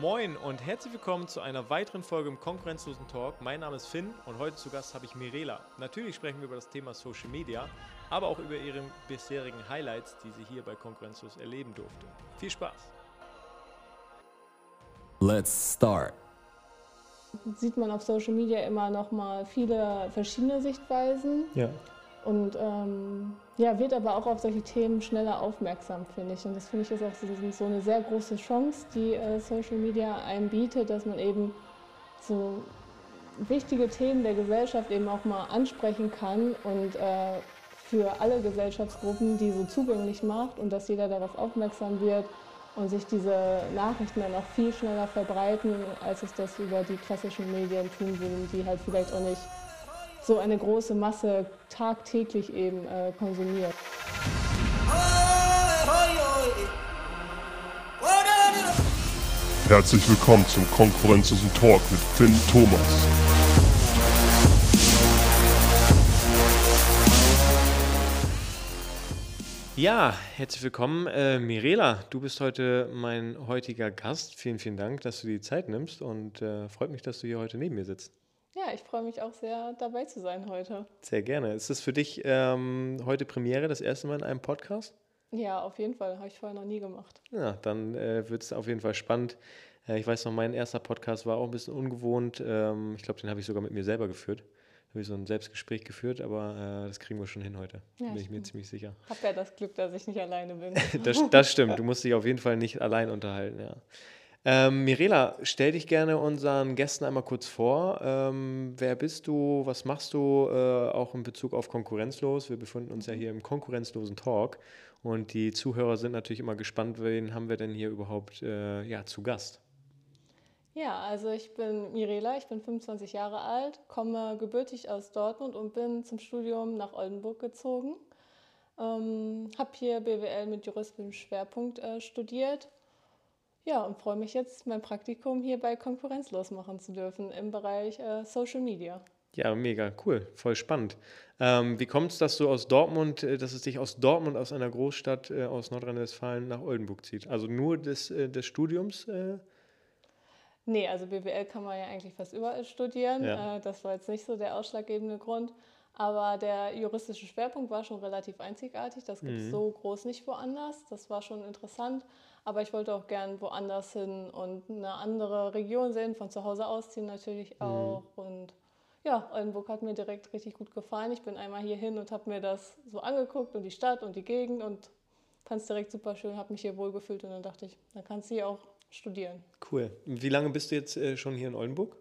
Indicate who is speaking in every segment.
Speaker 1: Moin und herzlich willkommen zu einer weiteren Folge im Konkurrenzlosen Talk. Mein Name ist Finn und heute zu Gast habe ich Mirela. Natürlich sprechen wir über das Thema Social Media, aber auch über ihre bisherigen Highlights, die sie hier bei Konkurrenzlos erleben durfte. Viel Spaß!
Speaker 2: Let's start.
Speaker 3: Sieht man auf Social Media immer noch mal viele verschiedene Sichtweisen.
Speaker 1: Ja.
Speaker 3: Und ähm, ja, wird aber auch auf solche Themen schneller aufmerksam, finde ich. Und das finde ich ist auch so, so eine sehr große Chance, die äh, Social Media einem bietet, dass man eben so wichtige Themen der Gesellschaft eben auch mal ansprechen kann und äh, für alle Gesellschaftsgruppen die so zugänglich macht und dass jeder darauf aufmerksam wird und sich diese Nachrichten dann auch viel schneller verbreiten, als es das über die klassischen Medien tun würden, die halt vielleicht auch nicht so eine große Masse tagtäglich eben äh, konsumiert.
Speaker 4: Herzlich willkommen zum konkurrenzlosen Talk mit Finn Thomas.
Speaker 1: Ja, herzlich willkommen. Äh, Mirela, du bist heute mein heutiger Gast. Vielen, vielen Dank, dass du die Zeit nimmst und äh, freut mich, dass du hier heute neben mir sitzt.
Speaker 3: Ja, ich freue mich auch sehr, dabei zu sein heute.
Speaker 1: Sehr gerne. Ist das für dich ähm, heute Premiere, das erste Mal in einem Podcast?
Speaker 3: Ja, auf jeden Fall. Habe ich vorher noch nie gemacht.
Speaker 1: Ja, dann äh, wird es auf jeden Fall spannend. Äh, ich weiß noch, mein erster Podcast war auch ein bisschen ungewohnt. Ähm, ich glaube, den habe ich sogar mit mir selber geführt. Habe ich so ein Selbstgespräch geführt, aber äh, das kriegen wir schon hin heute.
Speaker 3: Ja,
Speaker 1: bin ich mir ziemlich sicher.
Speaker 3: Ich habe ja das Glück, dass ich nicht alleine bin.
Speaker 1: Das, das stimmt. Du musst dich auf jeden Fall nicht allein unterhalten, ja. Ähm, Mirela, stell dich gerne unseren Gästen einmal kurz vor. Ähm, wer bist du? Was machst du? Äh, auch in Bezug auf Konkurrenzlos. Wir befinden uns ja hier im konkurrenzlosen Talk. Und die Zuhörer sind natürlich immer gespannt, wen haben wir denn hier überhaupt äh, ja, zu Gast?
Speaker 3: Ja, also ich bin Mirela, ich bin 25 Jahre alt, komme gebürtig aus Dortmund und bin zum Studium nach Oldenburg gezogen. Ähm, habe hier BWL mit juristischem Schwerpunkt äh, studiert. Ja, und freue mich jetzt, mein Praktikum hier bei Konkurrenzlos machen zu dürfen im Bereich äh, Social Media.
Speaker 1: Ja, mega cool, voll spannend. Ähm, wie kommt es, dass du aus Dortmund, äh, dass es dich aus Dortmund, aus einer Großstadt äh, aus Nordrhein-Westfalen nach Oldenburg zieht? Also nur des, äh, des Studiums? Äh?
Speaker 3: Nee, also BWL kann man ja eigentlich fast überall studieren.
Speaker 1: Ja.
Speaker 3: Äh, Das war jetzt nicht so der ausschlaggebende Grund. Aber der juristische Schwerpunkt war schon relativ einzigartig. Das gibt es
Speaker 1: Mhm.
Speaker 3: so groß nicht woanders. Das war schon interessant. Aber ich wollte auch gern woanders hin und eine andere Region sehen, von zu Hause ausziehen natürlich
Speaker 1: Mhm.
Speaker 3: auch. Und ja, Oldenburg hat mir direkt richtig gut gefallen. Ich bin einmal hier hin und habe mir das so angeguckt und die Stadt und die Gegend und fand es direkt super schön, habe mich hier wohlgefühlt und dann dachte ich, dann kannst du hier auch studieren.
Speaker 1: Cool. Wie lange bist du jetzt äh, schon hier in Oldenburg?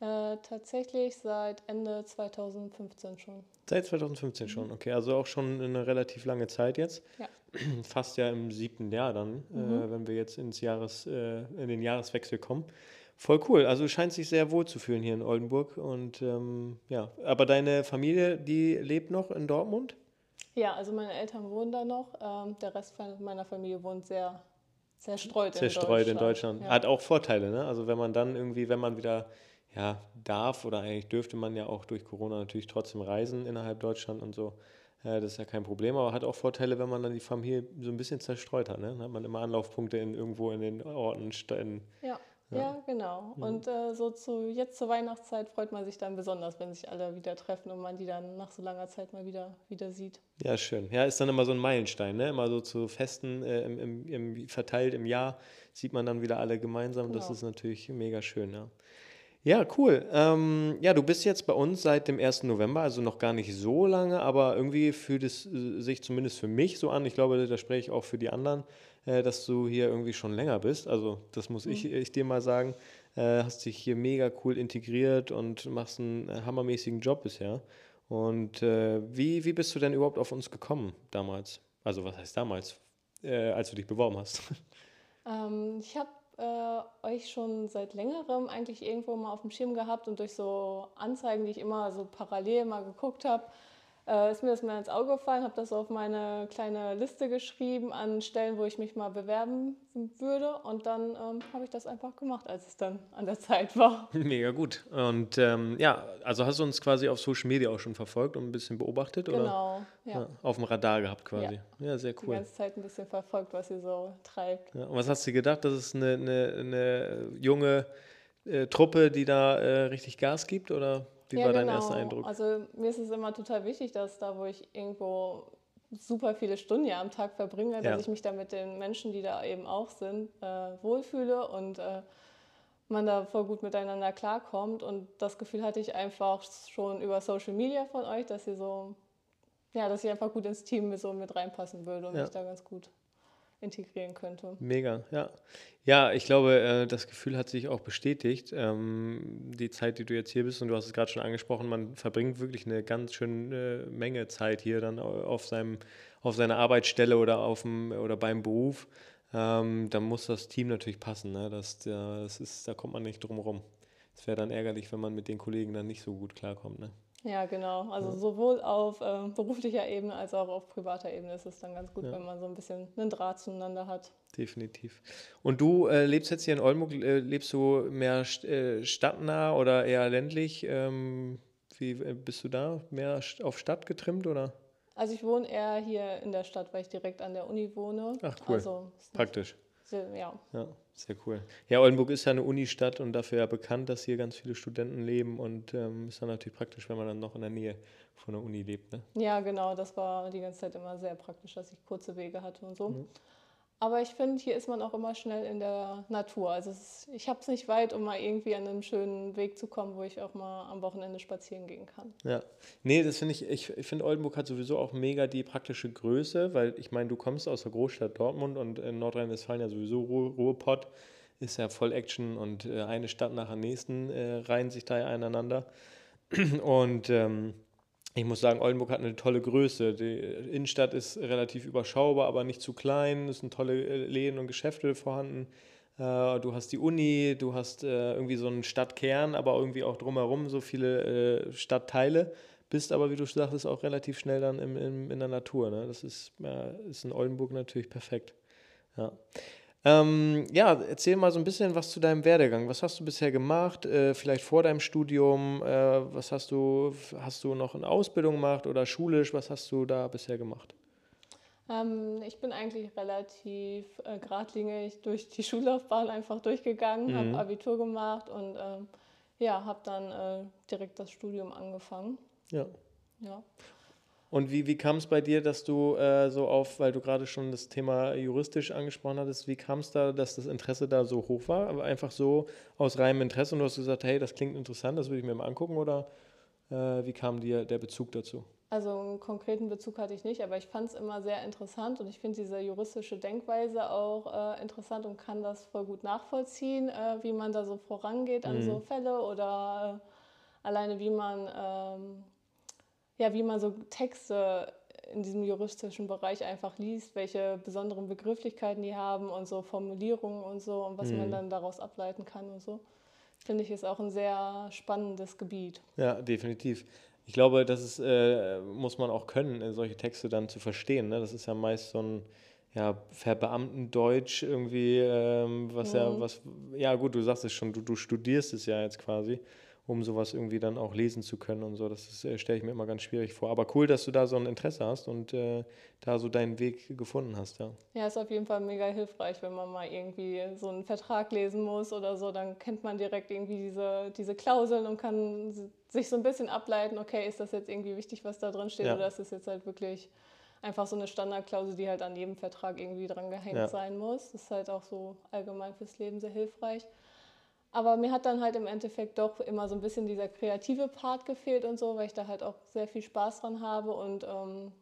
Speaker 3: Äh, tatsächlich seit Ende 2015 schon.
Speaker 1: Seit 2015 schon, okay. Also auch schon eine relativ lange Zeit jetzt.
Speaker 3: Ja.
Speaker 1: Fast ja im siebten Jahr dann, äh, wenn wir jetzt ins Jahres, äh, in den Jahreswechsel kommen. Voll cool. Also du scheinst dich sehr wohl zu fühlen hier in Oldenburg. Und ähm, ja, aber deine Familie, die lebt noch in Dortmund?
Speaker 3: Ja, also meine Eltern wohnen da noch. Ähm, der Rest meiner Familie wohnt sehr zerstreut,
Speaker 1: zerstreut
Speaker 3: in
Speaker 1: in Deutschland.
Speaker 3: Ja.
Speaker 1: Hat auch Vorteile, ne? Also wenn man dann irgendwie, wenn man wieder ja, darf oder eigentlich dürfte man ja auch durch Corona natürlich trotzdem reisen innerhalb Deutschland und so. Äh, das ist ja kein Problem, aber hat auch Vorteile, wenn man dann die Familie so ein bisschen zerstreut hat. Ne? Dann hat man immer Anlaufpunkte in irgendwo in den Orten, Städten.
Speaker 3: Ja, ja. genau. Und äh, so zu jetzt zur Weihnachtszeit freut man sich dann besonders, wenn sich alle wieder treffen und man die dann nach so langer Zeit mal wieder, wieder sieht.
Speaker 1: Ja, schön. Ja, ist dann immer so ein Meilenstein, ne? Immer so zu Festen äh, im, im, im, verteilt im Jahr sieht man dann wieder alle gemeinsam. Das
Speaker 3: Genau.
Speaker 1: ist natürlich mega schön, ja. Ja, cool. Ähm, ja, du bist jetzt bei uns seit dem 1. November, also noch gar nicht so lange, aber irgendwie fühlt es äh, sich zumindest für mich so an. Ich glaube, da spreche ich auch für die anderen, äh, dass du hier irgendwie schon länger bist. Also, das muss ich, ich dir mal sagen. Äh, hast dich hier mega cool integriert und machst einen äh, hammermäßigen Job bisher. Und äh, wie, wie bist du denn überhaupt auf uns gekommen damals? Also, was heißt damals, als du dich beworben hast?
Speaker 3: Ähm, ich habe äh, euch schon seit längerem eigentlich irgendwo mal auf dem Schirm gehabt und durch so Anzeigen, die ich immer so parallel mal geguckt habe, äh, ist mir das mal ins Auge gefallen, habe das auf meine kleine Liste geschrieben an Stellen, wo ich mich mal bewerben würde. Und dann ähm, habe ich das einfach gemacht, als es dann an der Zeit war.
Speaker 1: Mega gut. Und ähm, ja, also hast du uns quasi auf Social Media auch schon verfolgt und ein bisschen beobachtet?
Speaker 3: Genau,
Speaker 1: oder? Ja. ja. Auf dem Radar gehabt quasi. Ja. ja, sehr cool.
Speaker 3: Die ganze Zeit ein bisschen verfolgt, was sie so treibt.
Speaker 1: Ja, und was hast du gedacht, dass es eine, eine, eine junge äh, Truppe, die da äh, richtig Gas gibt? Oder? Wie ja, war dein genau. erster Eindruck?
Speaker 3: Also mir ist es immer total wichtig, dass da, wo ich irgendwo super viele Stunden ja am Tag verbringe, ja. dass ich mich da mit den Menschen, die da eben auch sind, äh, wohlfühle und äh, man da voll gut miteinander klarkommt. Und das Gefühl hatte ich einfach schon über Social Media von euch, dass ihr so, ja, dass ich einfach gut ins Team so mit reinpassen würde und ja. mich da ganz gut integrieren könnte.
Speaker 1: Mega, ja. Ja, ich glaube, äh, das Gefühl hat sich auch bestätigt. Ähm, die Zeit, die du jetzt hier bist, und du hast es gerade schon angesprochen, man verbringt wirklich eine ganz schöne Menge Zeit hier dann auf, seinem, auf seiner Arbeitsstelle oder, auf dem, oder beim Beruf. Ähm, da muss das Team natürlich passen. Ne? Das, das ist, da kommt man nicht drum rum. Es wäre dann ärgerlich, wenn man mit den Kollegen dann nicht so gut klarkommt. Ne?
Speaker 3: Ja, genau. Also ja. sowohl auf äh, beruflicher Ebene als auch auf privater Ebene ist es dann ganz gut, ja. wenn man so ein bisschen einen Draht zueinander hat.
Speaker 1: Definitiv. Und du äh, lebst jetzt hier in Oldenburg, äh, lebst du mehr äh, stadtnah oder eher ländlich? Ähm, wie äh, bist du da? Mehr auf Stadt getrimmt oder?
Speaker 3: Also ich wohne eher hier in der Stadt, weil ich direkt an der Uni wohne.
Speaker 1: Ach cool. Also, Praktisch.
Speaker 3: Ja.
Speaker 1: ja. Sehr cool. Ja, Oldenburg ist ja eine Unistadt und dafür ja bekannt, dass hier ganz viele Studenten leben und ähm, ist dann natürlich praktisch, wenn man dann noch in der Nähe von der Uni lebt. Ne?
Speaker 3: Ja, genau, das war die ganze Zeit immer sehr praktisch, dass ich kurze Wege hatte und so. Mhm. Aber ich finde, hier ist man auch immer schnell in der Natur. Also ist, ich habe es nicht weit, um mal irgendwie an einen schönen Weg zu kommen, wo ich auch mal am Wochenende spazieren gehen kann.
Speaker 1: Ja, nee, das finde ich, ich, ich finde Oldenburg hat sowieso auch mega die praktische Größe, weil ich meine, du kommst aus der Großstadt Dortmund und in Nordrhein-Westfalen ja sowieso Ruhr, Ruhrpott ist ja voll Action und äh, eine Stadt nach der nächsten äh, reihen sich da ja aneinander. Und ähm, ich muss sagen, Oldenburg hat eine tolle Größe. Die Innenstadt ist relativ überschaubar, aber nicht zu klein. Es sind tolle äh, Läden und Geschäfte vorhanden. Äh, du hast die Uni, du hast äh, irgendwie so einen Stadtkern, aber irgendwie auch drumherum so viele Stadtteile. Bist aber, wie du sagtest, auch relativ schnell dann im, im, in der Natur. Ne? Das ist, ist in Oldenburg natürlich perfekt. Ja. Ähm, ja, erzähl mal so ein bisschen was zu deinem Werdegang. Was hast du bisher gemacht? Äh, vielleicht vor deinem Studium? Äh, was hast du, hast du noch eine Ausbildung gemacht oder schulisch? Was hast du da bisher gemacht?
Speaker 3: Ähm, ich bin eigentlich relativ äh, geradlinig durch die Schullaufbahn einfach durchgegangen, mhm. habe Abitur gemacht und ähm, ja, habe dann äh, direkt das Studium angefangen.
Speaker 1: Ja.
Speaker 3: Ja.
Speaker 1: Und wie, wie kam es bei dir, dass du äh, so auf, weil du gerade schon das Thema juristisch angesprochen hattest, wie kam es da, dass das Interesse da so hoch war? Aber einfach so aus reinem Interesse und du hast gesagt, hey, das klingt interessant, das würde ich mir mal angucken oder äh, wie kam dir der Bezug dazu?
Speaker 3: Also einen konkreten Bezug hatte ich nicht, aber ich fand es immer sehr interessant und ich finde diese juristische Denkweise auch äh, interessant und kann das voll gut nachvollziehen, äh, wie man da so vorangeht an mhm. so Fälle oder äh, alleine wie man ähm, ja, wie man so Texte in diesem juristischen Bereich einfach liest, welche besonderen Begrifflichkeiten die haben und so Formulierungen und so und was mhm. man dann daraus ableiten kann und so. Finde ich ist auch ein sehr spannendes Gebiet.
Speaker 1: Ja, definitiv. Ich glaube, das ist, äh, muss man auch können, solche Texte dann zu verstehen. Ne? Das ist ja meist so ein ja, Verbeamtendeutsch irgendwie, ähm, was mhm. ja, was, ja gut, du sagst es schon, du, du studierst es ja jetzt quasi um sowas irgendwie dann auch lesen zu können und so. Das äh, stelle ich mir immer ganz schwierig vor. Aber cool, dass du da so ein Interesse hast und äh, da so deinen Weg gefunden hast, ja.
Speaker 3: Ja, ist auf jeden Fall mega hilfreich, wenn man mal irgendwie so einen Vertrag lesen muss oder so, dann kennt man direkt irgendwie diese, diese Klauseln und kann sich so ein bisschen ableiten, okay, ist das jetzt irgendwie wichtig, was da drin steht ja. oder ist das jetzt halt wirklich einfach so eine Standardklausel, die halt an jedem Vertrag irgendwie dran gehängt ja. sein muss. Das ist halt auch so allgemein fürs Leben sehr hilfreich. Aber mir hat dann halt im Endeffekt doch immer so ein bisschen dieser kreative Part gefehlt und so, weil ich da halt auch sehr viel Spaß dran habe und ähm,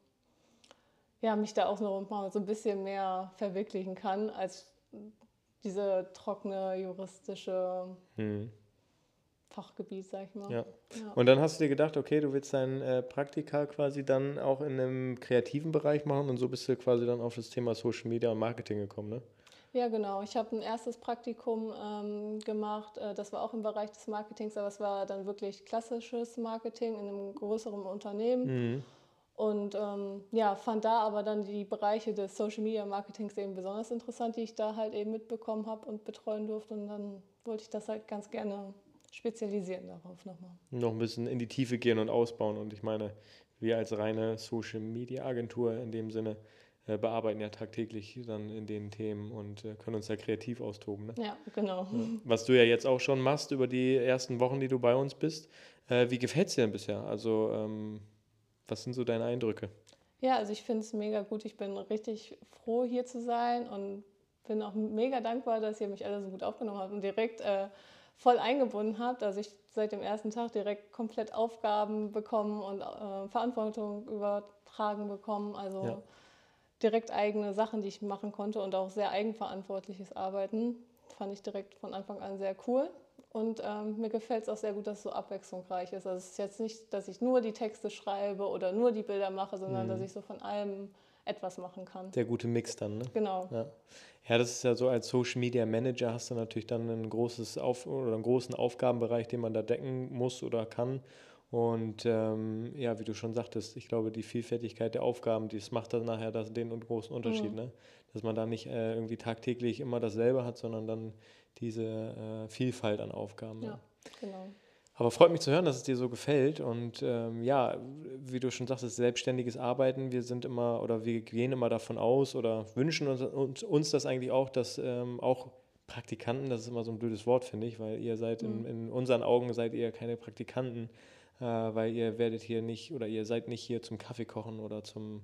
Speaker 3: ja, mich da auch noch mal so ein bisschen mehr verwirklichen kann als diese trockene juristische hm. Fachgebiet, sag ich mal.
Speaker 1: Ja. ja. Und dann hast du dir gedacht, okay, du willst dein äh, Praktika quasi dann auch in einem kreativen Bereich machen und so bist du quasi dann auf das Thema Social Media und Marketing gekommen, ne?
Speaker 3: Ja, genau. Ich habe ein erstes Praktikum ähm, gemacht. Äh, das war auch im Bereich des Marketings, aber es war dann wirklich klassisches Marketing in einem größeren Unternehmen. Mhm. Und ähm, ja, fand da aber dann die Bereiche des Social Media Marketings eben besonders interessant, die ich da halt eben mitbekommen habe und betreuen durfte. Und dann wollte ich das halt ganz gerne spezialisieren darauf nochmal.
Speaker 1: Noch ein bisschen in die Tiefe gehen und ausbauen. Und ich meine, wir als reine Social Media Agentur in dem Sinne bearbeiten ja tagtäglich dann in den Themen und äh, können uns ja kreativ austoben. Ne?
Speaker 3: Ja, genau.
Speaker 1: Was du ja jetzt auch schon machst über die ersten Wochen, die du bei uns bist. Äh, wie gefällt es dir denn bisher? Also, ähm, was sind so deine Eindrücke?
Speaker 3: Ja, also ich finde es mega gut. Ich bin richtig froh, hier zu sein und bin auch mega dankbar, dass ihr mich alle so gut aufgenommen habt und direkt äh, voll eingebunden habt. Also ich seit dem ersten Tag direkt komplett Aufgaben bekommen und äh, Verantwortung übertragen bekommen. Also ja. Direkt eigene Sachen, die ich machen konnte und auch sehr eigenverantwortliches Arbeiten. Fand ich direkt von Anfang an sehr cool. Und ähm, mir gefällt es auch sehr gut, dass es so abwechslungsreich ist. Also es ist jetzt nicht, dass ich nur die Texte schreibe oder nur die Bilder mache, sondern mhm. dass ich so von allem etwas machen kann.
Speaker 1: Der gute Mix dann, ne?
Speaker 3: Genau.
Speaker 1: Ja. ja, das ist ja so, als Social Media Manager hast du natürlich dann ein großes Auf oder einen großen Aufgabenbereich, den man da decken muss oder kann. Und ähm, ja, wie du schon sagtest, ich glaube, die Vielfältigkeit der Aufgaben, das macht dann nachher das, den großen Unterschied, mhm. ne? Dass man da nicht äh, irgendwie tagtäglich immer dasselbe hat, sondern dann diese äh, Vielfalt an Aufgaben.
Speaker 3: Ja, genau.
Speaker 1: Aber freut mich zu hören, dass es dir so gefällt. Und ähm, ja, wie du schon sagst, selbstständiges Arbeiten. Wir sind immer oder wir gehen immer davon aus oder wünschen uns, uns, uns das eigentlich auch, dass ähm, auch Praktikanten, das ist immer so ein blödes Wort, finde ich, weil ihr seid mhm. in, in, unseren Augen seid ihr keine Praktikanten, weil ihr werdet hier nicht oder ihr seid nicht hier zum Kaffee kochen oder zum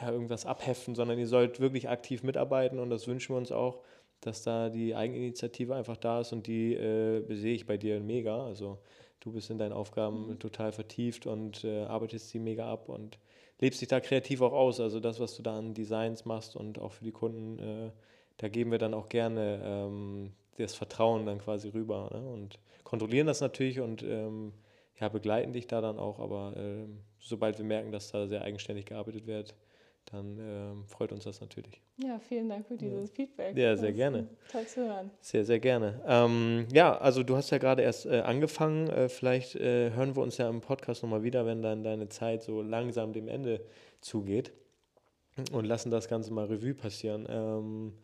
Speaker 1: ja, irgendwas abheften, sondern ihr sollt wirklich aktiv mitarbeiten und das wünschen wir uns auch dass da die Eigeninitiative einfach da ist und die äh, sehe ich bei dir mega. Also du bist in deinen Aufgaben mhm. total vertieft und äh, arbeitest sie mega ab und lebst dich da kreativ auch aus. Also das, was du da an Designs machst und auch für die Kunden, äh, da geben wir dann auch gerne ähm, das Vertrauen dann quasi rüber ne? und kontrollieren das natürlich und ähm, ja, begleiten dich da dann auch, aber ähm, sobald wir merken, dass da sehr eigenständig gearbeitet wird, dann ähm, freut uns das natürlich.
Speaker 3: Ja, vielen Dank für dieses ja. Feedback.
Speaker 1: Ja, sehr gerne.
Speaker 3: Toll zu hören.
Speaker 1: Sehr, sehr gerne. Ähm, ja, also du hast ja gerade erst äh, angefangen. Äh, vielleicht äh, hören wir uns ja im Podcast nochmal wieder, wenn dann deine Zeit so langsam dem Ende zugeht und lassen das Ganze mal Revue passieren. Ähm,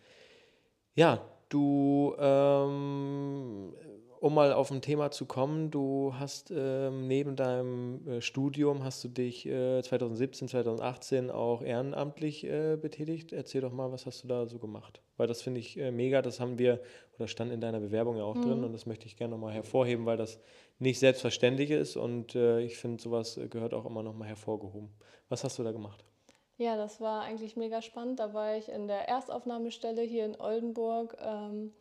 Speaker 1: ja, du ähm, um mal auf ein Thema zu kommen, du hast ähm, neben deinem äh, Studium, hast du dich äh, 2017, 2018 auch ehrenamtlich äh, betätigt. Erzähl doch mal, was hast du da so gemacht? Weil das finde ich äh, mega, das haben wir, oder stand in deiner Bewerbung ja auch mhm. drin und das möchte ich gerne nochmal hervorheben, weil das nicht selbstverständlich ist und äh, ich finde, sowas äh, gehört auch immer nochmal hervorgehoben. Was hast du da gemacht?
Speaker 3: Ja, das war eigentlich mega spannend. Da war ich in der Erstaufnahmestelle hier in Oldenburg. Ähm,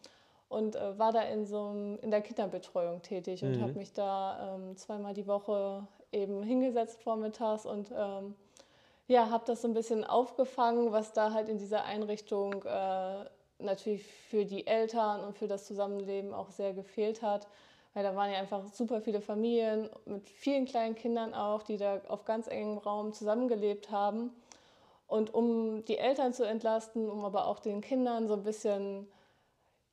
Speaker 3: und äh, war da in so einem, in der Kinderbetreuung tätig und mhm. habe mich da ähm, zweimal die Woche eben hingesetzt vormittags und ähm, ja, habe das so ein bisschen aufgefangen, was da halt in dieser Einrichtung äh, natürlich für die Eltern und für das Zusammenleben auch sehr gefehlt hat. Weil da waren ja einfach super viele Familien mit vielen kleinen Kindern auch, die da auf ganz engem Raum zusammengelebt haben. Und um die Eltern zu entlasten, um aber auch den Kindern so ein bisschen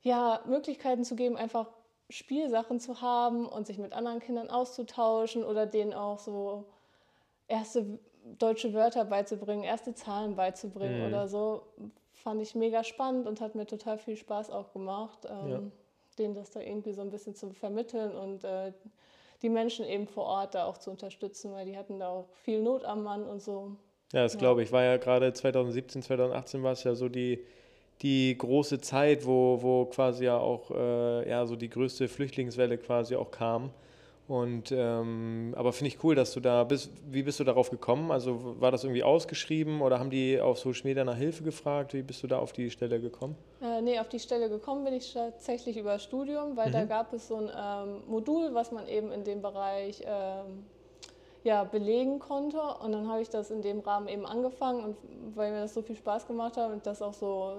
Speaker 3: ja, Möglichkeiten zu geben, einfach Spielsachen zu haben und sich mit anderen Kindern auszutauschen oder denen auch so erste deutsche Wörter beizubringen, erste Zahlen beizubringen mhm. oder so, fand ich mega spannend und hat mir total viel Spaß auch gemacht, ähm, ja. denen das da irgendwie so ein bisschen zu vermitteln und äh, die Menschen eben vor Ort da auch zu unterstützen, weil die hatten da auch viel Not am Mann und so.
Speaker 1: Ja, das ja. glaube ich. War ja gerade 2017, 2018 war es ja so die die große Zeit, wo, wo quasi ja auch äh, ja, so die größte Flüchtlingswelle quasi auch kam. Und ähm, aber finde ich cool, dass du da bist. Wie bist du darauf gekommen? Also war das irgendwie ausgeschrieben oder haben die auf Social Media nach Hilfe gefragt? Wie bist du da auf die Stelle gekommen?
Speaker 3: Äh, nee, auf die Stelle gekommen bin ich tatsächlich über Studium, weil mhm. da gab es so ein ähm, Modul, was man eben in dem Bereich ähm, ja, belegen konnte. Und dann habe ich das in dem Rahmen eben angefangen und weil mir das so viel Spaß gemacht hat und das auch so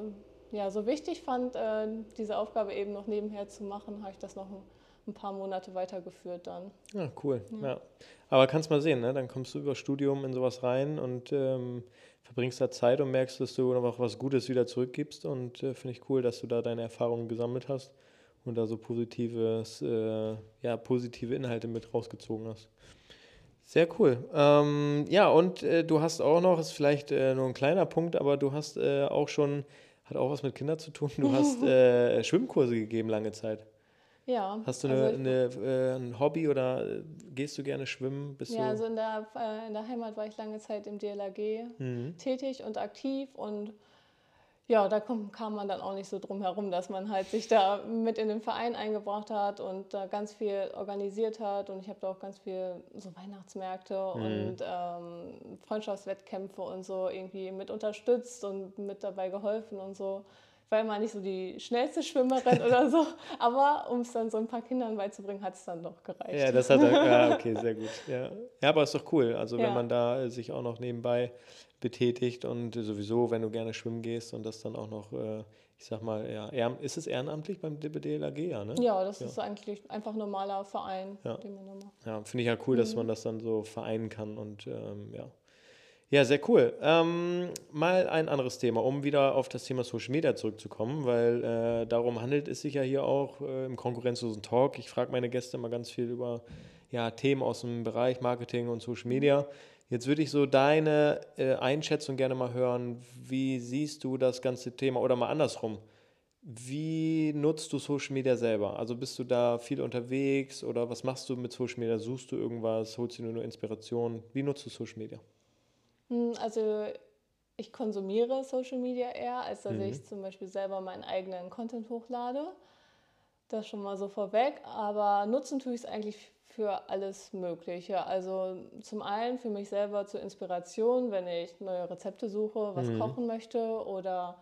Speaker 3: ja, so wichtig fand, äh, diese Aufgabe eben noch nebenher zu machen, habe ich das noch ein, ein paar Monate weitergeführt dann.
Speaker 1: Ja, cool. Ja. ja. Aber kannst mal sehen, ne? dann kommst du über Studium in sowas rein und ähm, verbringst da Zeit und merkst, dass du noch was Gutes wieder zurückgibst. Und äh, finde ich cool, dass du da deine Erfahrungen gesammelt hast und da so positives, äh, ja, positive Inhalte mit rausgezogen hast. Sehr cool. Ähm, ja, und äh, du hast auch noch, ist vielleicht äh, nur ein kleiner Punkt, aber du hast äh, auch schon, hat auch was mit Kindern zu tun, du hast äh, Schwimmkurse gegeben lange Zeit.
Speaker 3: Ja.
Speaker 1: Hast du eine,
Speaker 3: also
Speaker 1: eine, äh, ein Hobby oder äh, gehst du gerne schwimmen? Bist
Speaker 3: Ja, also in der, äh, in der Heimat war ich lange Zeit im DLRG
Speaker 1: Mhm.
Speaker 3: tätig und aktiv und ja, da kom, kam man dann auch nicht so drum herum, dass man halt sich da mit in den Verein eingebracht hat und da ganz viel organisiert hat und ich habe da auch ganz viel so Weihnachtsmärkte
Speaker 1: Mhm.
Speaker 3: und ähm, Freundschaftswettkämpfe und so irgendwie mit unterstützt und mit dabei geholfen und so. War immer nicht so die schnellste Schwimmerin oder so, aber um es dann so ein paar Kindern beizubringen, hat es dann doch gereicht.
Speaker 1: Ja, das hat er, ja, okay, sehr gut. Ja. ja, aber ist doch cool. Also wenn
Speaker 3: Ja.
Speaker 1: man da äh, sich auch noch nebenbei betätigt und sowieso, wenn du gerne schwimmen gehst und das dann auch noch, äh, ich sag mal, ja, ist es ehrenamtlich beim DLAG, ja, ne?
Speaker 3: Ja, das
Speaker 1: Ja.
Speaker 3: ist eigentlich einfach ein normaler Verein,
Speaker 1: Ja.
Speaker 3: den man macht.
Speaker 1: Ja, finde ich ja cool, dass
Speaker 3: Mhm.
Speaker 1: man das dann so vereinen kann und ähm, ja. Ja, sehr cool. Ähm, mal ein anderes Thema, um wieder auf das Thema Social Media zurückzukommen, weil äh, darum handelt es sich ja hier auch äh, im konkurrenzlosen Talk. Ich frage meine Gäste immer ganz viel über ja, Themen aus dem Bereich Marketing und Social Media. Jetzt würde ich so deine äh, Einschätzung gerne mal hören. Wie siehst du das ganze Thema oder mal andersrum? Wie nutzt du Social Media selber? Also bist du da viel unterwegs oder was machst du mit Social Media? Suchst du irgendwas? Holst du nur Inspiration? Wie nutzt du Social Media?
Speaker 3: Hm, Also ich konsumiere Social Media eher, als dass
Speaker 1: Mhm.
Speaker 3: ich zum Beispiel selber meinen eigenen Content hochlade. Das schon mal so vorweg. Aber nutzen tue ich es eigentlich für alles Mögliche. Also zum einen für mich selber zur Inspiration, wenn ich neue Rezepte suche, was
Speaker 1: Mhm.
Speaker 3: kochen möchte oder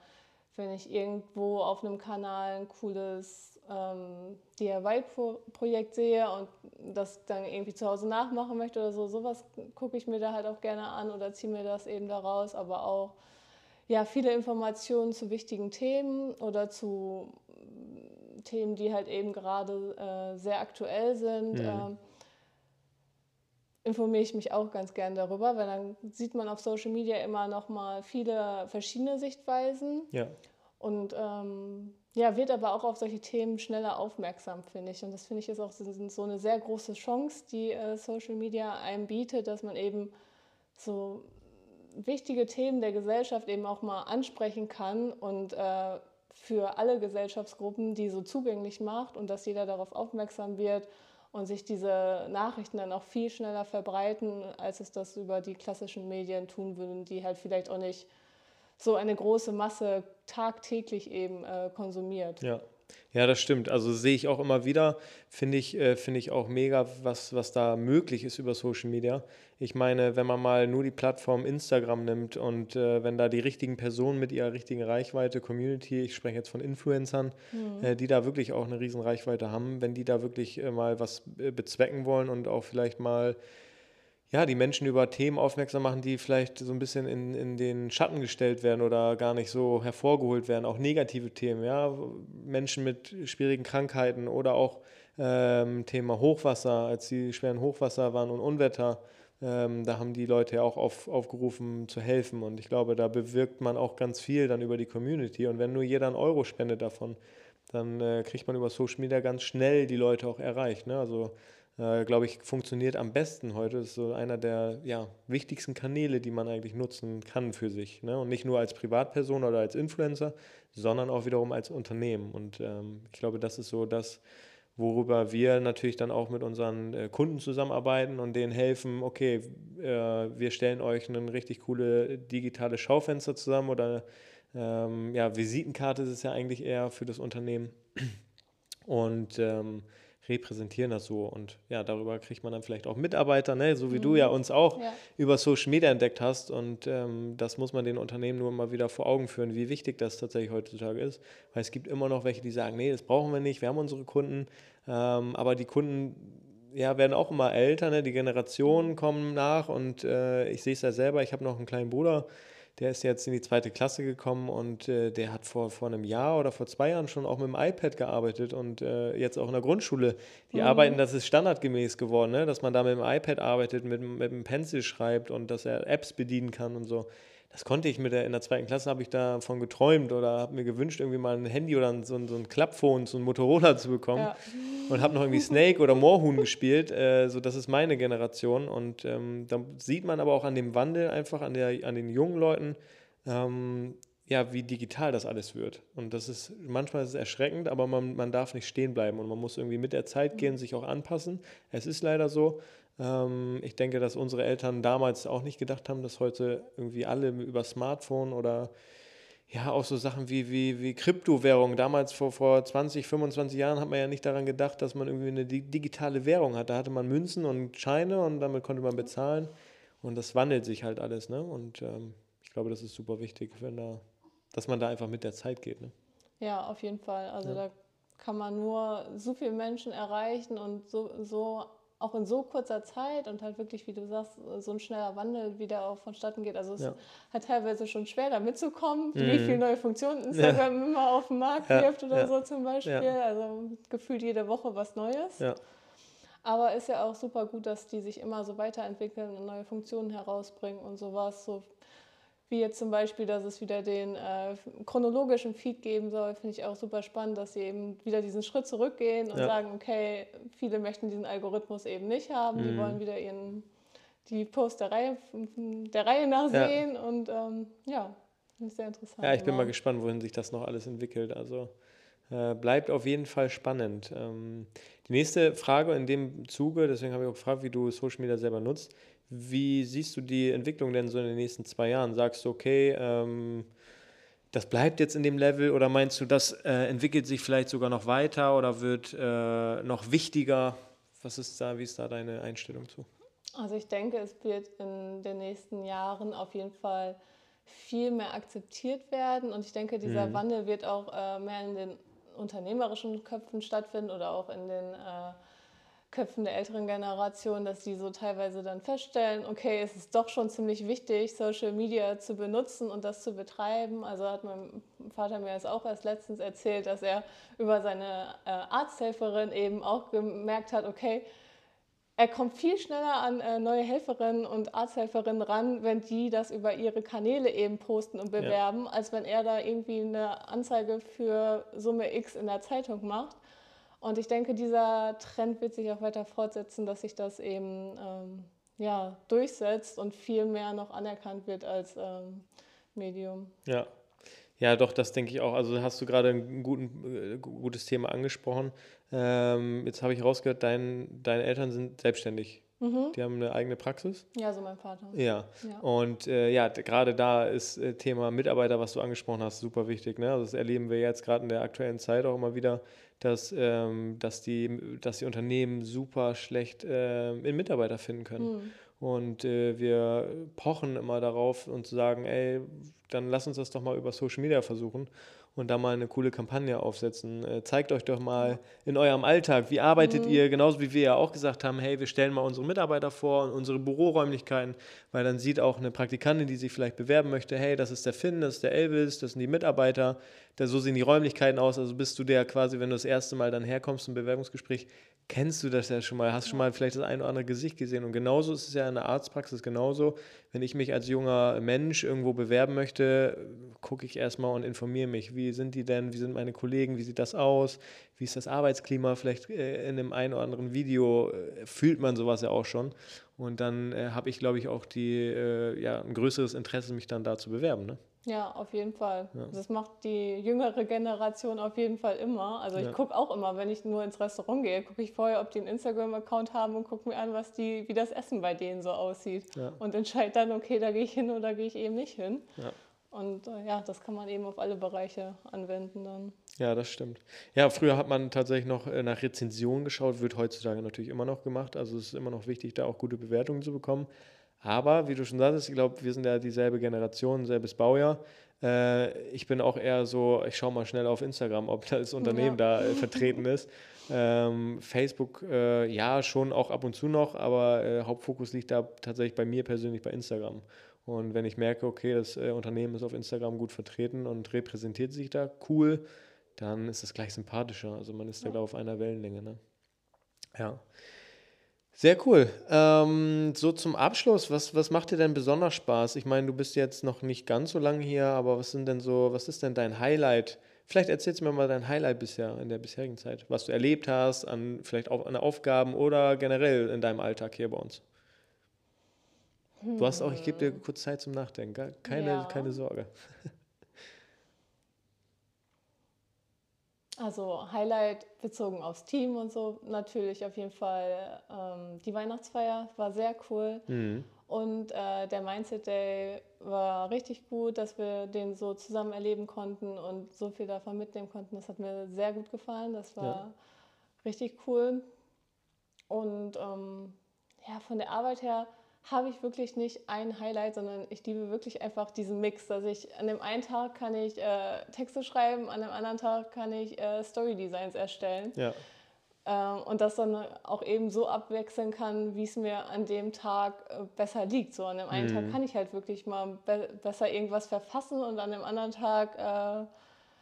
Speaker 3: wenn ich irgendwo auf einem Kanal ein cooles ähm, DIY-Projekt sehe und das dann irgendwie zu Hause nachmachen möchte oder so, sowas gucke ich mir da halt auch gerne an oder ziehe mir das eben daraus, aber auch ja, viele Informationen zu wichtigen Themen oder zu Themen, die halt eben gerade äh, sehr aktuell sind.
Speaker 1: Mhm.
Speaker 3: Ähm, informiere ich mich auch ganz gern darüber, weil dann sieht man auf Social Media immer noch mal viele verschiedene Sichtweisen
Speaker 1: Ja,
Speaker 3: und ähm, ja, wird aber auch auf solche Themen schneller aufmerksam, finde ich. Und das finde ich ist auch so, eine sehr große Chance, die äh, Social Media einem bietet, dass man eben so wichtige Themen der Gesellschaft eben auch mal ansprechen kann und äh, für alle Gesellschaftsgruppen die so zugänglich macht und dass jeder darauf aufmerksam wird und sich diese Nachrichten dann auch viel schneller verbreiten, als es das über die klassischen Medien tun würden, die halt vielleicht auch nicht so eine große Masse tagtäglich eben äh, konsumiert.
Speaker 1: ja. Ja, das stimmt. Also sehe ich auch immer wieder, finde ich, äh, finde ich auch mega, was, was da möglich ist über Social Media. Ich meine, wenn man mal nur die Plattform Instagram nimmt und äh, wenn da die richtigen Personen mit ihrer richtigen Reichweite, Community, ich spreche jetzt von Influencern, äh, die da wirklich auch eine riesen Reichweite haben, wenn die da wirklich äh, mal was äh, bezwecken wollen und auch vielleicht mal ja, die Menschen über Themen aufmerksam machen, die vielleicht so ein bisschen in, in den Schatten gestellt werden oder gar nicht so hervorgeholt werden, auch negative Themen, ja, Menschen mit schwierigen Krankheiten oder auch ähm, Thema Hochwasser, als die schweren Hochwasser waren und Unwetter, ähm, da haben die Leute ja auch auf, aufgerufen zu helfen. Und ich glaube, da bewirkt man auch ganz viel dann über die Community. Und wenn nur jeder einen Euro spendet davon, dann äh, kriegt man über Social Media ganz schnell die Leute auch erreicht, ne? also äh, glaube ich, funktioniert am besten heute. Das ist so einer der ja, wichtigsten Kanäle, die man eigentlich nutzen kann für sich. Ne? Und nicht nur als Privatperson oder als Influencer, sondern auch wiederum als Unternehmen. Und ähm, ich glaube, das ist so das, worüber wir natürlich dann auch mit unseren äh, Kunden zusammenarbeiten und denen helfen, okay, äh, wir stellen euch ein richtig coole digitale Schaufenster zusammen oder ähm, ja, Visitenkarte ist es ja eigentlich eher für das Unternehmen. Und ähm, repräsentieren das so. Und ja, darüber kriegt man dann vielleicht auch Mitarbeiter, ne? so wie du ja uns auch
Speaker 3: Ja.
Speaker 1: über Social Media entdeckt hast. Und ähm, das muss man den Unternehmen nur mal wieder vor Augen führen, wie wichtig das tatsächlich heutzutage ist. Weil es gibt immer noch welche, die sagen, nee, das brauchen wir nicht, wir haben unsere Kunden. Ähm, aber die Kunden ja, werden auch immer älter, ne? die Generationen kommen nach. Und äh, ich sehe es ja selber, ich habe noch einen kleinen Bruder, der ist jetzt in die zweite Klasse gekommen und äh, der hat vor, vor einem Jahr oder vor zwei Jahren schon auch mit dem iPad gearbeitet und äh, jetzt auch in der Grundschule. Die arbeiten, das ist standardgemäß geworden, ne? dass man da mit dem iPad arbeitet, mit, mit dem Pencil schreibt und dass er Apps bedienen kann und so. Das konnte ich mit der, in der zweiten Klasse, habe ich davon geträumt oder habe mir gewünscht, irgendwie mal ein Handy oder so ein, so ein Klappphone, so ein Motorola zu bekommen. Ja. Und habe noch irgendwie Snake oder Moorhuhn gespielt. Äh, so, das ist meine Generation. Und ähm, da sieht man aber auch an dem Wandel einfach, an, der, an den jungen Leuten, ähm, ja, wie digital das alles wird. Und das ist, manchmal ist es erschreckend, aber man, man darf nicht stehen bleiben und man muss irgendwie mit der Zeit gehen, sich auch anpassen. Es ist leider so. Ähm, ich denke, dass unsere Eltern damals auch nicht gedacht haben, dass heute irgendwie alle über Smartphone oder ja, auch so Sachen wie, wie, wie Kryptowährung. Damals vor, vor 20, 25 Jahren hat man ja nicht daran gedacht, dass man irgendwie eine digitale Währung hat. Da hatte man Münzen und Scheine und damit konnte man bezahlen. Und das wandelt sich halt alles. Ne? Und ähm, ich glaube, das ist super wichtig, wenn da, dass man da einfach mit der Zeit geht. Ne?
Speaker 3: Ja, auf jeden Fall. Also ja. da kann man nur so viele Menschen erreichen und so, so auch in so kurzer Zeit und halt wirklich, wie du sagst, so ein schneller Wandel wieder auch vonstatten geht. Also es ja. hat teilweise schon schwer, da mitzukommen, mhm. wie viele neue Funktionen Instagram ja. immer auf den Markt ja. wirft oder so zum Beispiel. Also gefühlt jede Woche was Neues. Aber ist ja auch super gut, dass die sich immer so weiterentwickeln und neue Funktionen herausbringen und sowas. So wie jetzt zum Beispiel, dass es wieder den äh, chronologischen Feed geben soll, finde ich auch super spannend, dass sie eben wieder diesen Schritt zurückgehen und ja. sagen, okay, viele möchten diesen Algorithmus eben nicht haben, mhm. die wollen wieder ihren, die Post der Reihe, der Reihe nach sehen ja. und ähm, ja, finde ich sehr interessant.
Speaker 1: Ja, ich bin genau. mal gespannt, wohin sich das noch alles entwickelt. Also äh, bleibt auf jeden Fall spannend. Ähm, die nächste Frage in dem Zuge, deswegen habe ich auch gefragt, wie du Social Media selber nutzt, wie siehst du die Entwicklung denn so in den nächsten zwei Jahren? Sagst du, okay, ähm, das bleibt jetzt in dem Level oder meinst du, das äh, entwickelt sich vielleicht sogar noch weiter oder wird äh, noch wichtiger? Was ist da, wie ist da deine Einstellung zu?
Speaker 3: Also ich denke, es wird in den nächsten Jahren auf jeden Fall viel mehr akzeptiert werden und ich denke, dieser mhm. Wandel wird auch äh, mehr in den unternehmerischen Köpfen stattfinden oder auch in den äh, Köpfen der älteren Generation, dass die so teilweise dann feststellen, okay, es ist doch schon ziemlich wichtig, Social Media zu benutzen und das zu betreiben. Also hat mein Vater mir das auch erst letztens erzählt, dass er über seine äh, Arzthelferin eben auch gemerkt hat, okay, er kommt viel schneller an äh, neue Helferinnen und Arzthelferinnen ran, wenn die das über ihre Kanäle eben posten und bewerben, ja. als wenn er da irgendwie eine Anzeige für Summe X in der Zeitung macht. Und ich denke, dieser Trend wird sich auch weiter fortsetzen, dass sich das eben ähm, ja, durchsetzt und viel mehr noch anerkannt wird als ähm, Medium.
Speaker 1: Ja. Ja, doch, das denke ich auch. Also hast du gerade ein guten, äh, gutes Thema angesprochen. Ähm, jetzt habe ich rausgehört, dein, deine Eltern sind selbstständig. Mhm. Die haben eine eigene Praxis.
Speaker 3: Ja, so mein Vater.
Speaker 1: Ja. ja. Und äh, ja, gerade da ist äh, Thema Mitarbeiter, was du angesprochen hast, super wichtig. Ne? Also das erleben wir jetzt gerade in der aktuellen Zeit auch immer wieder, dass, ähm, dass, die, dass die Unternehmen super schlecht äh, in Mitarbeiter finden können. Mhm. Und äh, wir pochen immer darauf und sagen, ey, dann lass uns das doch mal über Social Media versuchen und da mal eine coole Kampagne aufsetzen. Äh, zeigt euch doch mal in eurem Alltag, wie arbeitet mhm. ihr, genauso wie wir ja auch gesagt haben, hey, wir stellen mal unsere Mitarbeiter vor und unsere Büroräumlichkeiten, weil dann sieht auch eine Praktikantin, die sich vielleicht bewerben möchte, hey, das ist der Finn, das ist der Elvis, das sind die Mitarbeiter, da, so sehen die Räumlichkeiten aus, also bist du der quasi, wenn du das erste Mal dann herkommst zum Bewerbungsgespräch, kennst du das ja schon mal, hast schon mal vielleicht das ein oder andere Gesicht gesehen. Und genauso ist es ja in der Arztpraxis genauso. Wenn ich mich als junger Mensch irgendwo bewerben möchte, gucke ich erstmal und informiere mich. Wie sind die denn? Wie sind meine Kollegen? Wie sieht das aus? Wie ist das Arbeitsklima? Vielleicht äh, in einem ein oder anderen Video äh, fühlt man sowas ja auch schon. Und dann äh, habe ich, glaube ich, auch die, ja, ein größeres Interesse, mich dann da zu bewerben. Ne?
Speaker 3: Ja, auf jeden Fall. Ja. Das macht die jüngere Generation auf jeden Fall immer. Also ich ja. gucke auch immer, wenn ich nur ins Restaurant gehe, gucke ich vorher, ob die einen Instagram-Account haben und gucke mir an, was die, wie das Essen bei denen so aussieht. Ja. Und entscheide dann, okay, da gehe ich hin oder gehe ich eben nicht hin. Und äh, ja, das kann man eben auf alle Bereiche anwenden dann.
Speaker 1: Ja, das stimmt. Ja, früher hat man tatsächlich noch äh, nach Rezensionen geschaut, wird heutzutage natürlich immer noch gemacht. Also es ist immer noch wichtig, da auch gute Bewertungen zu bekommen. Aber wie du schon sagtest, ich glaube, wir sind ja dieselbe Generation, selbes Baujahr. Äh, ich bin auch eher so, ich schaue mal schnell auf Instagram, ob das Unternehmen ja. da äh, vertreten ist. Ähm, Facebook, äh, ja, schon auch ab und zu noch, aber äh, Hauptfokus liegt da tatsächlich bei mir persönlich bei Instagram. Und wenn ich merke, okay, das äh, Unternehmen ist auf Instagram gut vertreten und repräsentiert sich da cool, dann ist das gleich sympathischer. Also man ist ja. da auf einer Wellenlänge. Ne? Ja. Sehr cool. Ähm, so zum Abschluss, was, was macht dir denn besonders Spaß? Ich meine, du bist jetzt noch nicht ganz so lange hier, aber was sind denn so, was ist denn dein Highlight? Vielleicht erzählst du mir mal dein Highlight bisher in der bisherigen Zeit, was du erlebt hast, an vielleicht auch an Aufgaben oder generell in deinem Alltag hier bei uns. Du hast auch, ich gebe dir kurz Zeit zum Nachdenken, keine,
Speaker 3: Ja.
Speaker 1: keine Sorge.
Speaker 3: Also Highlight bezogen aufs Team und so natürlich auf jeden Fall ähm, die Weihnachtsfeier war sehr cool
Speaker 1: Mhm.
Speaker 3: und äh, der Mindset Day war richtig gut, dass wir den so zusammen erleben konnten und so viel davon mitnehmen konnten. Das hat mir sehr gut gefallen, das war
Speaker 1: Ja.
Speaker 3: richtig cool und ähm, ja von der Arbeit her habe ich wirklich nicht ein Highlight, sondern ich liebe wirklich einfach diesen Mix, dass ich an dem einen Tag kann ich äh, Texte schreiben, an dem anderen Tag kann ich äh, Story Designs erstellen
Speaker 1: Ja,
Speaker 3: ähm, und das dann auch eben so abwechseln kann, wie es mir an dem Tag äh, besser liegt. So an dem einen
Speaker 1: Mhm.
Speaker 3: Tag kann ich halt wirklich mal be besser irgendwas verfassen und an dem anderen Tag äh,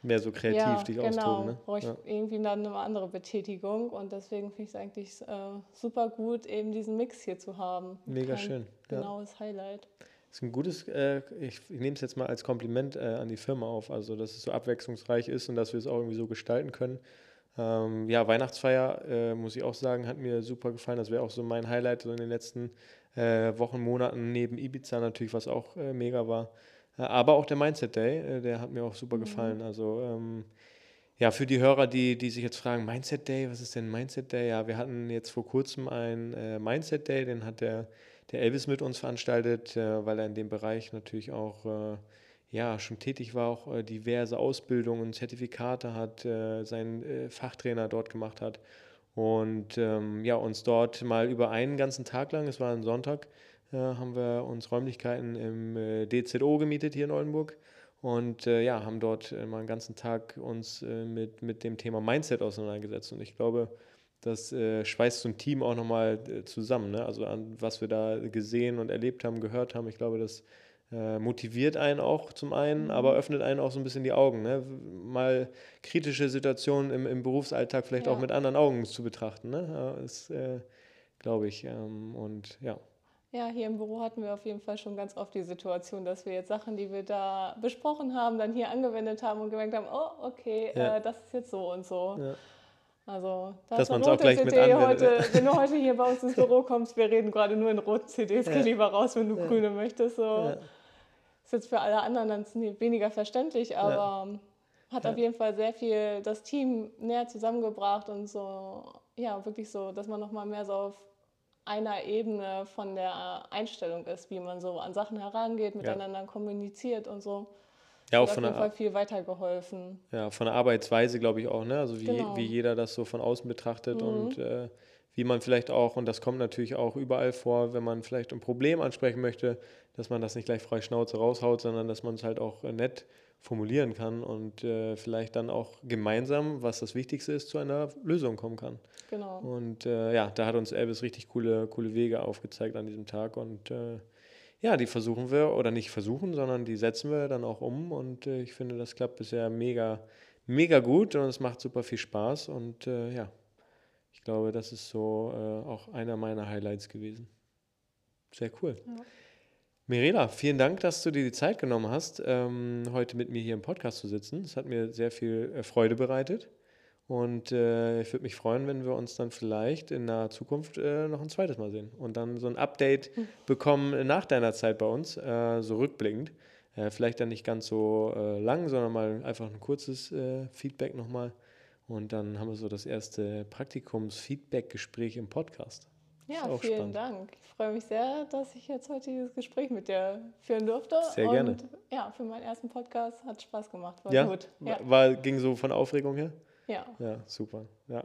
Speaker 1: mehr so kreativ
Speaker 3: ja,
Speaker 1: dich
Speaker 3: genau,
Speaker 1: austoben. Ne?
Speaker 3: brauche ich
Speaker 1: Ja.
Speaker 3: irgendwie dann eine andere Betätigung und deswegen finde ich es eigentlich äh, super gut, eben diesen Mix hier zu haben.
Speaker 1: Mega
Speaker 3: Kein
Speaker 1: schön. Ja.
Speaker 3: Genaues Highlight.
Speaker 1: Das ist ein gutes, äh, ich, ich nehme es jetzt mal als Kompliment äh, an die Firma auf, also dass es so abwechslungsreich ist und dass wir es auch irgendwie so gestalten können. Ähm, ja, Weihnachtsfeier, äh, muss ich auch sagen, hat mir super gefallen. Das wäre auch so mein Highlight so in den letzten äh, Wochen, Monaten neben Ibiza natürlich, was auch äh, mega war. Aber auch der Mindset Day, äh, der hat mir auch super gefallen. Also ähm, ja, für die Hörer, die, die sich jetzt fragen, Mindset Day, was ist denn Mindset Day? Ja, wir hatten jetzt vor kurzem einen äh, Mindset Day, den hat der, der Elvis mit uns veranstaltet, äh, weil er in dem Bereich natürlich auch äh, ja, schon tätig war, auch äh, diverse Ausbildungen, Zertifikate hat, äh, seinen Fachtrainer dort gemacht hat und ähm, ja, uns dort mal über einen ganzen Tag lang, es war ein Sonntag, haben wir uns Räumlichkeiten im äh, DZO gemietet hier in Oldenburg und äh, ja, haben dort äh, mal einen ganzen Tag uns äh, mit, mit dem Thema Mindset auseinandergesetzt. Und ich glaube, das äh, schweißt so ein Team auch nochmal äh, zusammen. Ne? Also an was wir da gesehen und erlebt haben, gehört haben. Ich glaube, das äh, motiviert einen auch zum einen, aber öffnet einen auch so ein bisschen die Augen. Ne? Mal kritische Situationen im, im Berufsalltag vielleicht auch
Speaker 3: Ja.
Speaker 1: mit anderen Augen zu betrachten. Ne? Ist, äh, glaube ich. Ähm, und ja.
Speaker 3: Ja, hier im Büro hatten wir auf jeden Fall schon ganz oft die Situation, dass wir jetzt Sachen, die wir da besprochen haben, dann hier angewendet haben und gemerkt haben, oh, okay,
Speaker 1: Ja.
Speaker 3: äh, das ist jetzt so und so.
Speaker 1: Ja.
Speaker 3: Also, da
Speaker 1: Dass man's
Speaker 3: eine
Speaker 1: auch gleich mit
Speaker 3: heute, wenn du heute hier bei uns ins Büro kommst, wir reden gerade nur in roten CDs, geh
Speaker 1: Ja.
Speaker 3: lieber raus, wenn du
Speaker 1: Ja.
Speaker 3: grüne möchtest. So. Ist jetzt für alle anderen dann weniger verständlich, aber hat
Speaker 1: Ja.
Speaker 3: auf jeden Fall sehr viel das Team näher zusammengebracht und so, ja, wirklich so, dass man nochmal mehr so auf einer Ebene von der Einstellung ist, wie man so an Sachen herangeht, miteinander kommuniziert und so.
Speaker 1: Ja, auch
Speaker 3: hat auf
Speaker 1: von
Speaker 3: jeden Fall
Speaker 1: der,
Speaker 3: viel weitergeholfen.
Speaker 1: ja, von der Arbeitsweise, glaube ich auch, ne? Also wie,
Speaker 3: Genau.
Speaker 1: wie jeder das so von außen betrachtet
Speaker 3: Mhm.
Speaker 1: und äh, wie man vielleicht auch, und das kommt natürlich auch überall vor, wenn man vielleicht ein Problem ansprechen möchte, dass man das nicht gleich frei Schnauze raushaut, sondern dass man es halt auch äh, nett formulieren kann und äh, vielleicht dann auch gemeinsam, was das Wichtigste ist, zu einer Lösung kommen kann.
Speaker 3: Genau.
Speaker 1: Und äh, ja, da hat uns Elvis richtig coole, coole Wege aufgezeigt an diesem Tag. Und äh, ja, die versuchen wir, oder nicht versuchen, sondern die setzen wir dann auch um. Und äh, ich finde, das klappt bisher mega, mega gut und es macht super viel Spaß. Und äh, ja, ich glaube, das ist so äh, auch einer meiner Highlights gewesen. Sehr cool.
Speaker 3: Ja.
Speaker 1: Mirela, vielen Dank, dass du dir die Zeit genommen hast, ähm, heute mit mir hier im Podcast zu sitzen. Es hat mir sehr viel äh, Freude bereitet. Und äh, ich würde mich freuen, wenn wir uns dann vielleicht in naher Zukunft äh, noch ein zweites Mal sehen und dann so ein Update bekommen nach deiner Zeit bei uns, äh, so rückblickend. Äh, vielleicht dann nicht ganz so äh, lang, sondern mal einfach ein kurzes Feedback nochmal. Und dann haben wir so das erste Praktikums-Feedback-Gespräch im Podcast.
Speaker 3: Ja, vielen
Speaker 1: spannend.
Speaker 3: Dank. Ich freue mich sehr, dass ich jetzt heute dieses Gespräch mit dir führen durfte.
Speaker 1: Sehr
Speaker 3: und
Speaker 1: gerne.
Speaker 3: ja, für meinen ersten Podcast hat Spaß gemacht. War
Speaker 1: Ja?
Speaker 3: gut. Ja.
Speaker 1: War, ging so von Aufregung her?
Speaker 3: ja.
Speaker 1: Ja, super. Ja.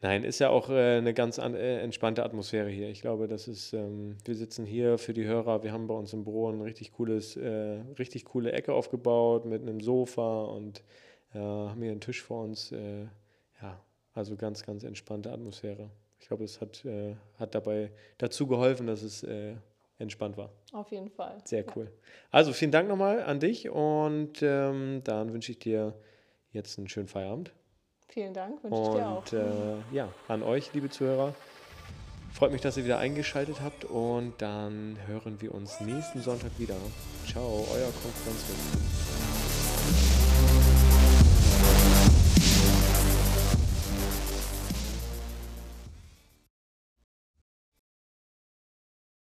Speaker 1: Nein, ist ja auch äh, eine ganz an, äh, entspannte Atmosphäre hier. Ich glaube, das ist, ähm, wir sitzen hier für die Hörer, wir haben bei uns im Büro ein richtig cooles, äh, richtig coole Ecke aufgebaut mit einem Sofa und äh, haben hier einen Tisch vor uns. Äh, ja, also ganz, ganz entspannte Atmosphäre. Ich glaube, es hat, äh, hat dabei dazu geholfen, dass es äh, entspannt war.
Speaker 3: Auf jeden Fall.
Speaker 1: Sehr
Speaker 3: Ja.
Speaker 1: cool. Also vielen Dank nochmal an dich und ähm, dann wünsche ich dir jetzt einen schönen Feierabend.
Speaker 3: Vielen Dank, wünsche ich dir auch.
Speaker 1: Und äh, ja, an euch, liebe Zuhörer, Freut mich, dass ihr wieder eingeschaltet habt und dann hören wir uns nächsten Sonntag wieder. Ciao, euer Konferenzwissen.